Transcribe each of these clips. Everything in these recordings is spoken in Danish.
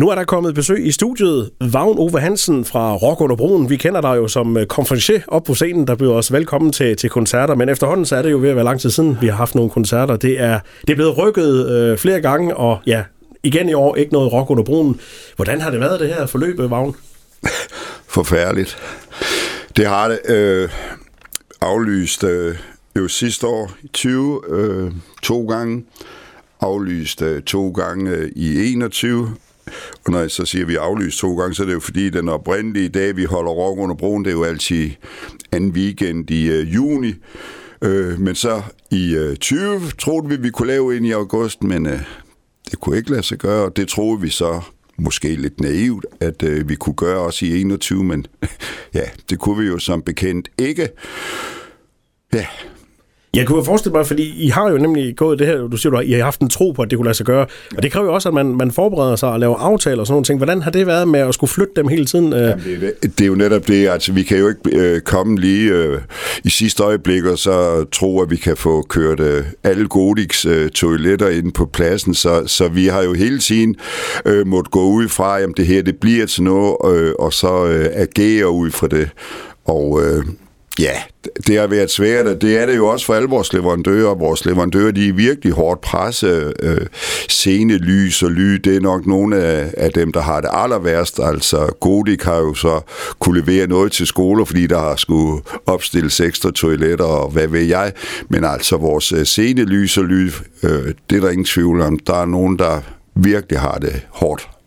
Nu er der kommet besøg i studiet. Vagn Ove Hansen fra Rock under Broen. Vi kender dig jo som øh, konferencier op på scenen, der byder os velkommen til, til koncerter. Men efterhånden så er det jo ved at være lang tid siden, vi har haft nogle koncerter. Det er, det er blevet rykket øh, flere gange, og ja, igen i år ikke noget Rock under Broen. Hvordan har det været det her forløb, øh, Vagn? Forfærdeligt. Det har det øh, aflyst øh, jo sidste år i 20 øh, to gange aflyst øh, to gange øh, i 21, og når jeg så siger, at vi er aflyst to gange, så er det jo fordi, den oprindelige dag, vi holder rock under broen, det er jo altid anden weekend i øh, juni. Øh, men så i øh, 20 troede vi, vi kunne lave ind i august, men øh, det kunne ikke lade sig gøre, og det troede vi så måske lidt naivt, at øh, vi kunne gøre også i 21, men ja, det kunne vi jo som bekendt ikke. Ja, jeg kunne forestille mig, fordi I har jo nemlig gået det her, du siger, at I har haft en tro på, at det kunne lade sig gøre. Og det kræver jo også, at man, man forbereder sig og laver aftaler og sådan nogle ting. Hvordan har det været med at skulle flytte dem hele tiden? Jamen, det, er, det er jo netop det. Altså, vi kan jo ikke øh, komme lige øh, i sidste øjeblik og så tro, at vi kan få kørt øh, alle Godix øh, toiletter ind på pladsen. Så, så vi har jo hele tiden øh, måtte gå ud fra, at det her det bliver til noget, øh, og så øh, agere ud fra det. Og øh, Ja, det har været svært, og det er det jo også for alle vores leverandører. Vores leverandører, de er virkelig hårdt presset. Øh, lys og lyd, det er nok nogle af, af dem, der har det aller værst. Altså, Godik har jo så kunne levere noget til skoler, fordi der har skulle opstilles ekstra toiletter, og hvad ved jeg. Men altså, vores øh, scenelys lys og lyd, øh, det er der ingen tvivl om. Der er nogen, der virkelig har det hårdt.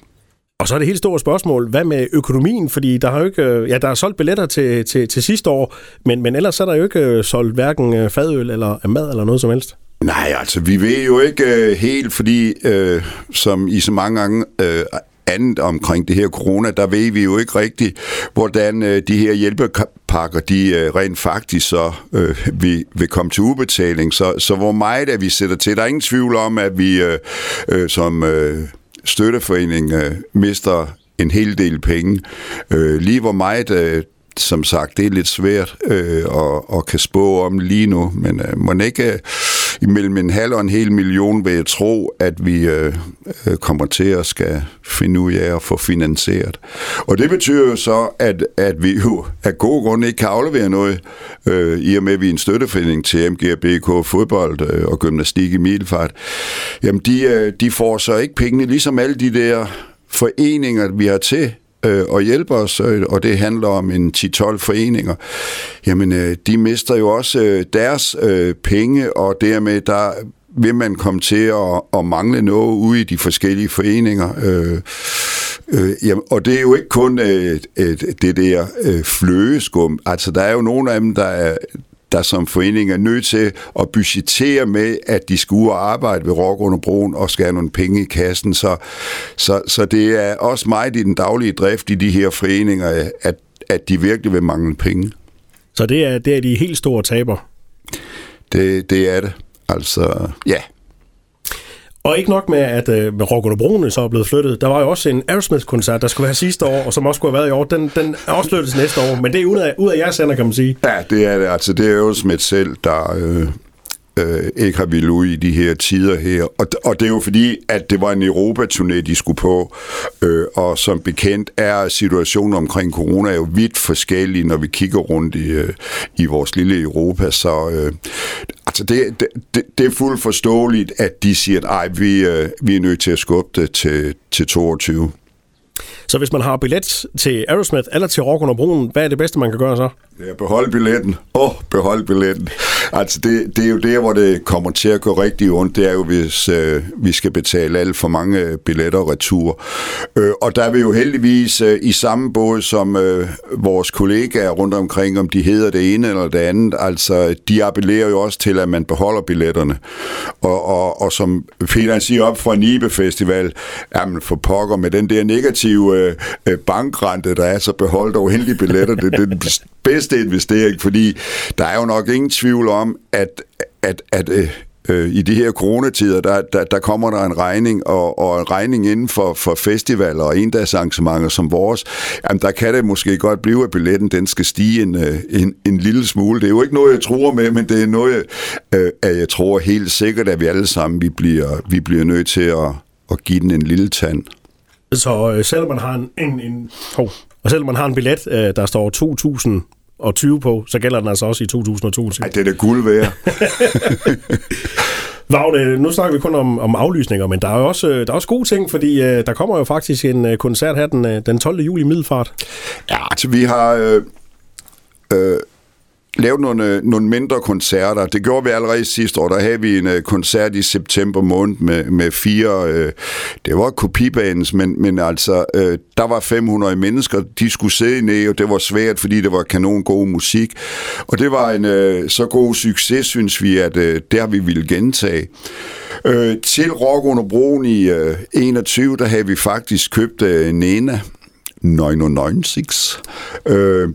Og så er det helt store spørgsmål, hvad med økonomien? Fordi der har jo ikke, øh, ja, der er solgt billetter til, til, til sidste år, men, men ellers er der jo ikke øh, solgt hverken øh, fadøl eller mad eller noget som helst. Nej, altså vi ved jo ikke øh, helt, fordi øh, som i så mange gange øh, andet omkring det her corona, der ved vi jo ikke rigtigt, hvordan øh, de her hjælpepakker, de øh, rent faktisk så øh, vil, vil komme til udbetaling. Så, så hvor meget er vi sætter til? Der er ingen tvivl om, at vi øh, øh, som... Øh, støtteforening øh, mister en hel del penge. Øh, lige hvor meget, øh, som sagt, det er lidt svært øh, at, at kan spå om lige nu, men øh, må ikke øh, imellem en halv og en hel million vil jeg tro, at vi øh, øh, kommer til at skal finde ud af at få finansieret. Og det betyder jo så, at, at vi jo af gode grunde ikke kan aflevere noget, øh, i og med at vi er en støttefinding til MGBK fodbold øh, og gymnastik i Middelfart. Jamen, de, øh, de får så ikke pengene, ligesom alle de der foreninger, vi har til øh, og hjælper os, øh, og det handler om en 10-12 foreninger, jamen øh, de mister jo også øh, deres øh, penge, og dermed der vil man komme til at, at mangle noget ude i de forskellige foreninger. Øh, øh, jamen, og det er jo ikke kun øh, øh, det der øh, fløgeskum. Altså, der er jo nogle af dem, der er, der som forening er nødt til at budgettere med, at de skal ud og arbejde ved Rock under broen og skal have nogle penge i kassen. Så, så, så det er også meget i den daglige drift i de her foreninger, at, at de virkelig vil mangle penge. Så det er, det er de helt store taber? Det, det er det. Altså, ja. Og ikke nok med, at øh, Rock Brune så er blevet flyttet. Der var jo også en Aerosmith-koncert, der skulle være sidste år, og som også skulle have været i år. Den, den afsluttes næste år, men det er ud af, ud af jeres sender, kan man sige. Ja, det er det. Altså, det er Aerosmith selv, der, øh, øh, ikke har ville ud i de her tider her. Og, og det er jo fordi, at det var en Europa-turné, de skulle på, øh, og som bekendt er situationen omkring corona jo vidt forskellig, når vi kigger rundt i, øh, i vores lille Europa. Så øh, altså det, det, det er fuldt forståeligt, at de siger, at vi, øh, vi er nødt til at skubbe det til, til 22. Så hvis man har billet til Aerosmith eller til Rock under Broen, hvad er det bedste, man kan gøre så? Det er beholde billetten. Åh, oh, behold billetten. Altså, det, det er jo der, hvor det kommer til at gå rigtig ondt. Det er jo, hvis øh, vi skal betale alt for mange øh, billetter retur. Øh, og der er vi jo heldigvis øh, i samme båd som øh, vores kollegaer rundt omkring, om de hedder det ene eller det andet. Altså, de appellerer jo også til, at man beholder billetterne. Og, og, og som Peter siger op fra Nibe Festival, jamen for pokker med den der negative øh, øh bankrente, der er, så behold dog endelig billetter. Det, det bedste investering, fordi der er jo nok ingen tvivl om, at, at, at øh, øh, i de her coronatider, der, der, der kommer der en regning, og, og en regning inden for, for festivaler og endagsarrangementer som vores, jamen der kan det måske godt blive, at billetten den skal stige en, øh, en, en lille smule. Det er jo ikke noget, jeg tror med, men det er noget, øh, at jeg tror helt sikkert, at vi alle sammen vi bliver, vi bliver nødt til at, at give den en lille tand. Så øh, selvom man har en, en, en oh, og selvom man har en billet, øh, der står 2020 på, så gælder den altså også i 2022. Ej, det er det guld værd. Vagne, nu snakker vi kun om, om aflysninger, men der er jo også, der er også gode ting, fordi øh, der kommer jo faktisk en øh, koncert her den, øh, den 12. juli i Middelfart. Ja, altså vi har... Øh, øh, lavet nogle, øh, nogle mindre koncerter. Det gjorde vi allerede sidste år. Der havde vi en uh, koncert i september måned med, med fire, uh, det var kopibanens, men, men altså, uh, der var 500 mennesker, de skulle sidde ned, og det var svært, fordi det var kanon god musik. Og det var en uh, så god succes, synes vi, at uh, har vi ville gentage. Uh, til Rock under broen i uh, 21, der havde vi faktisk købt uh, Nena 99. Uh,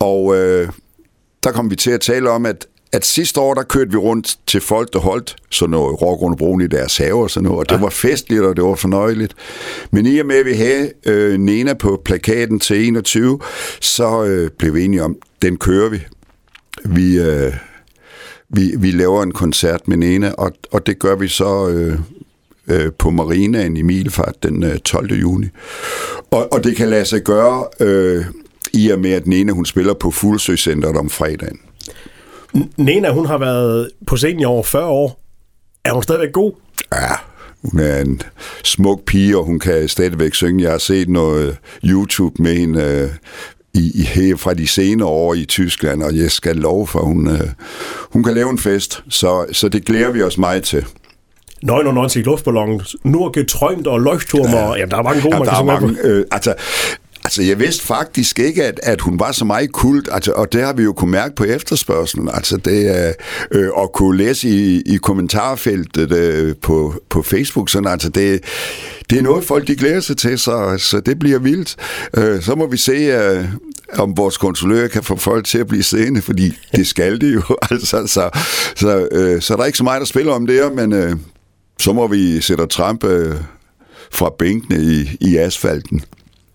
og uh, der kom vi til at tale om, at, at sidste år, der kørte vi rundt til folk, der holdt sådan noget under broen i deres have og sådan noget, og det ja. var festligt, og det var fornøjeligt. Men i og med, at vi havde øh, Nena på plakaten til 21, så øh, blev vi enige om, den kører vi. Vi, øh, vi, vi laver en koncert med Nena, og, og det gør vi så... Øh, øh, på Marinaen i Milefart den øh, 12. juni. Og, og det kan lade sig gøre øh, i og med, at Nena hun spiller på Fuglsøcenteret om fredagen. Nena, hun har været på scenen i over 40 år. Er hun stadigvæk god? Ja, hun er en smuk pige, og hun kan stadigvæk synge. Jeg har set noget YouTube med hende øh, i, i, fra de senere år i Tyskland, og jeg skal love for, hun, øh, hun kan lave en fest. Så, så det glæder vi os meget til. 99 luftballonen, nur geträumt og Leuchtturmer. Ja, ja, der er mange gode, ja, man der kan er mange, øh, altså, Altså, jeg vidste faktisk ikke, at, at hun var så meget kult, altså, og det har vi jo kunne mærke på efterspørgselen. Altså, det er øh, at kunne læse i, i kommentarfeltet øh, på, på Facebook, sådan, altså, det, det er noget, folk de glæder sig til, så, så det bliver vildt. Øh, så må vi se, øh, om vores konsulør kan få folk til at blive siddende, fordi det skal de jo. altså, så, så, øh, så der er ikke så meget, der spiller om det her, men øh, så må vi sætte Trump øh, fra bænkene i, i asfalten.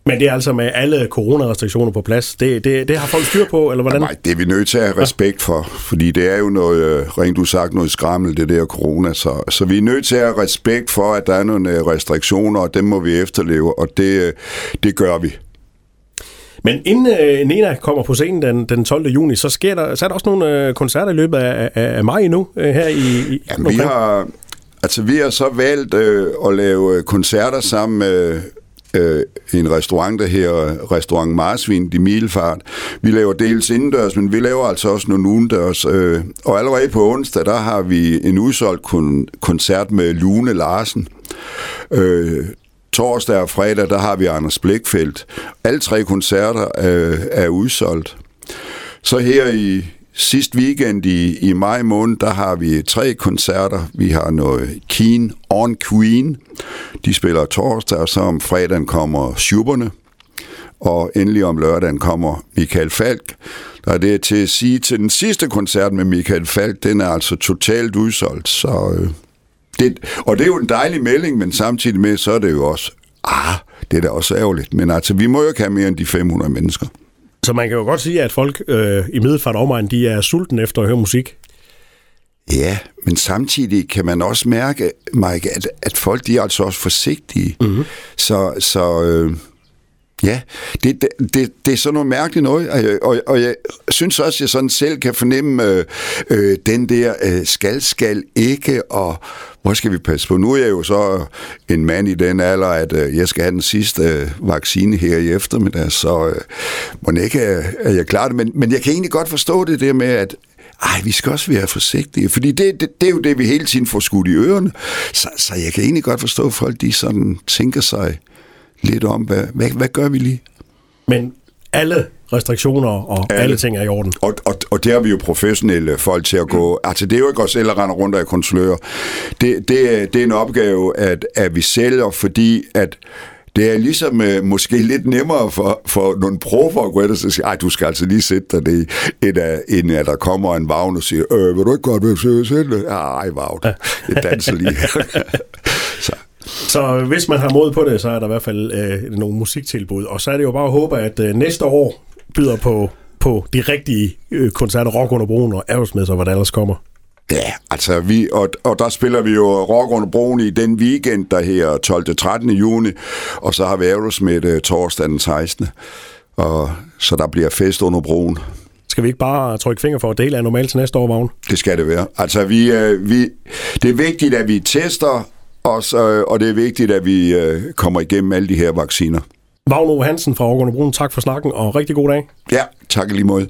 Men det er altså med alle coronarestriktioner på plads. Det, det, det har folk styr på, eller hvordan? Nej, det er vi nødt til at have respekt for, fordi det er jo noget, øh, rent du sagt, noget skrammel, det der corona. Så, så vi er nødt til at have respekt for, at der er nogle øh, restriktioner, og dem må vi efterleve, og det, øh, det gør vi. Men inden øh, Nena kommer på scenen den, den 12. juni, så, sker der, så er der også nogle øh, koncerter i løbet af, af, af maj nu, øh, her i, i Jamen, vi har, altså, vi har så valgt øh, at lave koncerter sammen med øh, en restaurant, der her Restaurant Marsvin de Milfart. Vi laver dels indendørs, men vi laver altså også nogle udendørs. Øh, og allerede på onsdag, der har vi en udsolgt kon- koncert med Lune Larsen. Øh, torsdag og fredag, der har vi Anders Blikfeldt. Alle tre koncerter øh, er udsolgt. Så her i, Sidst weekend i, i maj måned, der har vi tre koncerter. Vi har noget Keen on Queen. De spiller torsdag, og så om fredagen kommer Schuberne. Og endelig om lørdagen kommer Michael Falk. Der er det til at sige til den sidste koncert med Michael Falk, den er altså totalt udsolgt. Så, øh, det, og det er jo en dejlig melding, men samtidig med, så er det jo også, ah, det er da også ærgerligt. Men altså, vi må jo ikke have mere end de 500 mennesker. Så man kan jo godt sige, at folk øh, i Middelfart omegn, de er sultne efter at høre musik. Ja, men samtidig kan man også mærke, Mike, at, at folk de er altså også forsigtige. Mm-hmm. Så, så øh, ja, det, det, det, det er sådan noget mærkeligt noget, og, og, og jeg synes også, at jeg sådan selv kan fornemme øh, øh, den der øh, skal, skal ikke, og hvor skal vi passe på? Nu er jeg jo så en mand i den alder, at øh, jeg skal have den sidste øh, vaccine her i eftermiddag, så øh, må ikke at øh, jeg klar det. Men, men jeg kan egentlig godt forstå det der med, at ej, vi skal også være forsigtige, fordi det, det, det er jo det, vi hele tiden får skudt i ørerne. Så, så jeg kan egentlig godt forstå, at folk de sådan tænker sig lidt om, hvad, hvad, hvad gør vi lige? Men alle restriktioner og alle, alle ting er i orden. Og, og, og det har vi jo professionelle folk til at gå... Altså, det er jo ikke os selv, der render rundt af konsulører. Det, det, det er en opgave, at, at vi sælger, fordi at det er ligesom øh, måske lidt nemmere for, for nogle profer at gå ind og sige, ej, du skal altså lige sætte dig det, end at, end at der kommer en vagn og siger, øh, vil du ikke godt være selv? Ej, vagn, jeg danser lige. så. Så hvis man har mod på det, så er der i hvert fald øh, nogle musiktilbud. Og så er det jo bare at håbe, at øh, næste år byder på, på de rigtige øh, koncerter, Rock under broen og Aerosmith og hvad der ellers kommer. Ja, altså vi, og, og der spiller vi jo Rock under broen i den weekend, der her 12. 13. juni, og så har vi Aerosmith uh, torsdag den 16. Og, så der bliver fest under broen. Skal vi ikke bare trykke finger for, at hele er normalt til næste år, Vagn? Det skal det være. Altså vi, uh, vi, det er vigtigt, at vi tester os, uh, og det er vigtigt, at vi uh, kommer igennem alle de her vacciner. Vagn Hansen fra under broen, tak for snakken, og rigtig god dag. Ja, tak lige måde.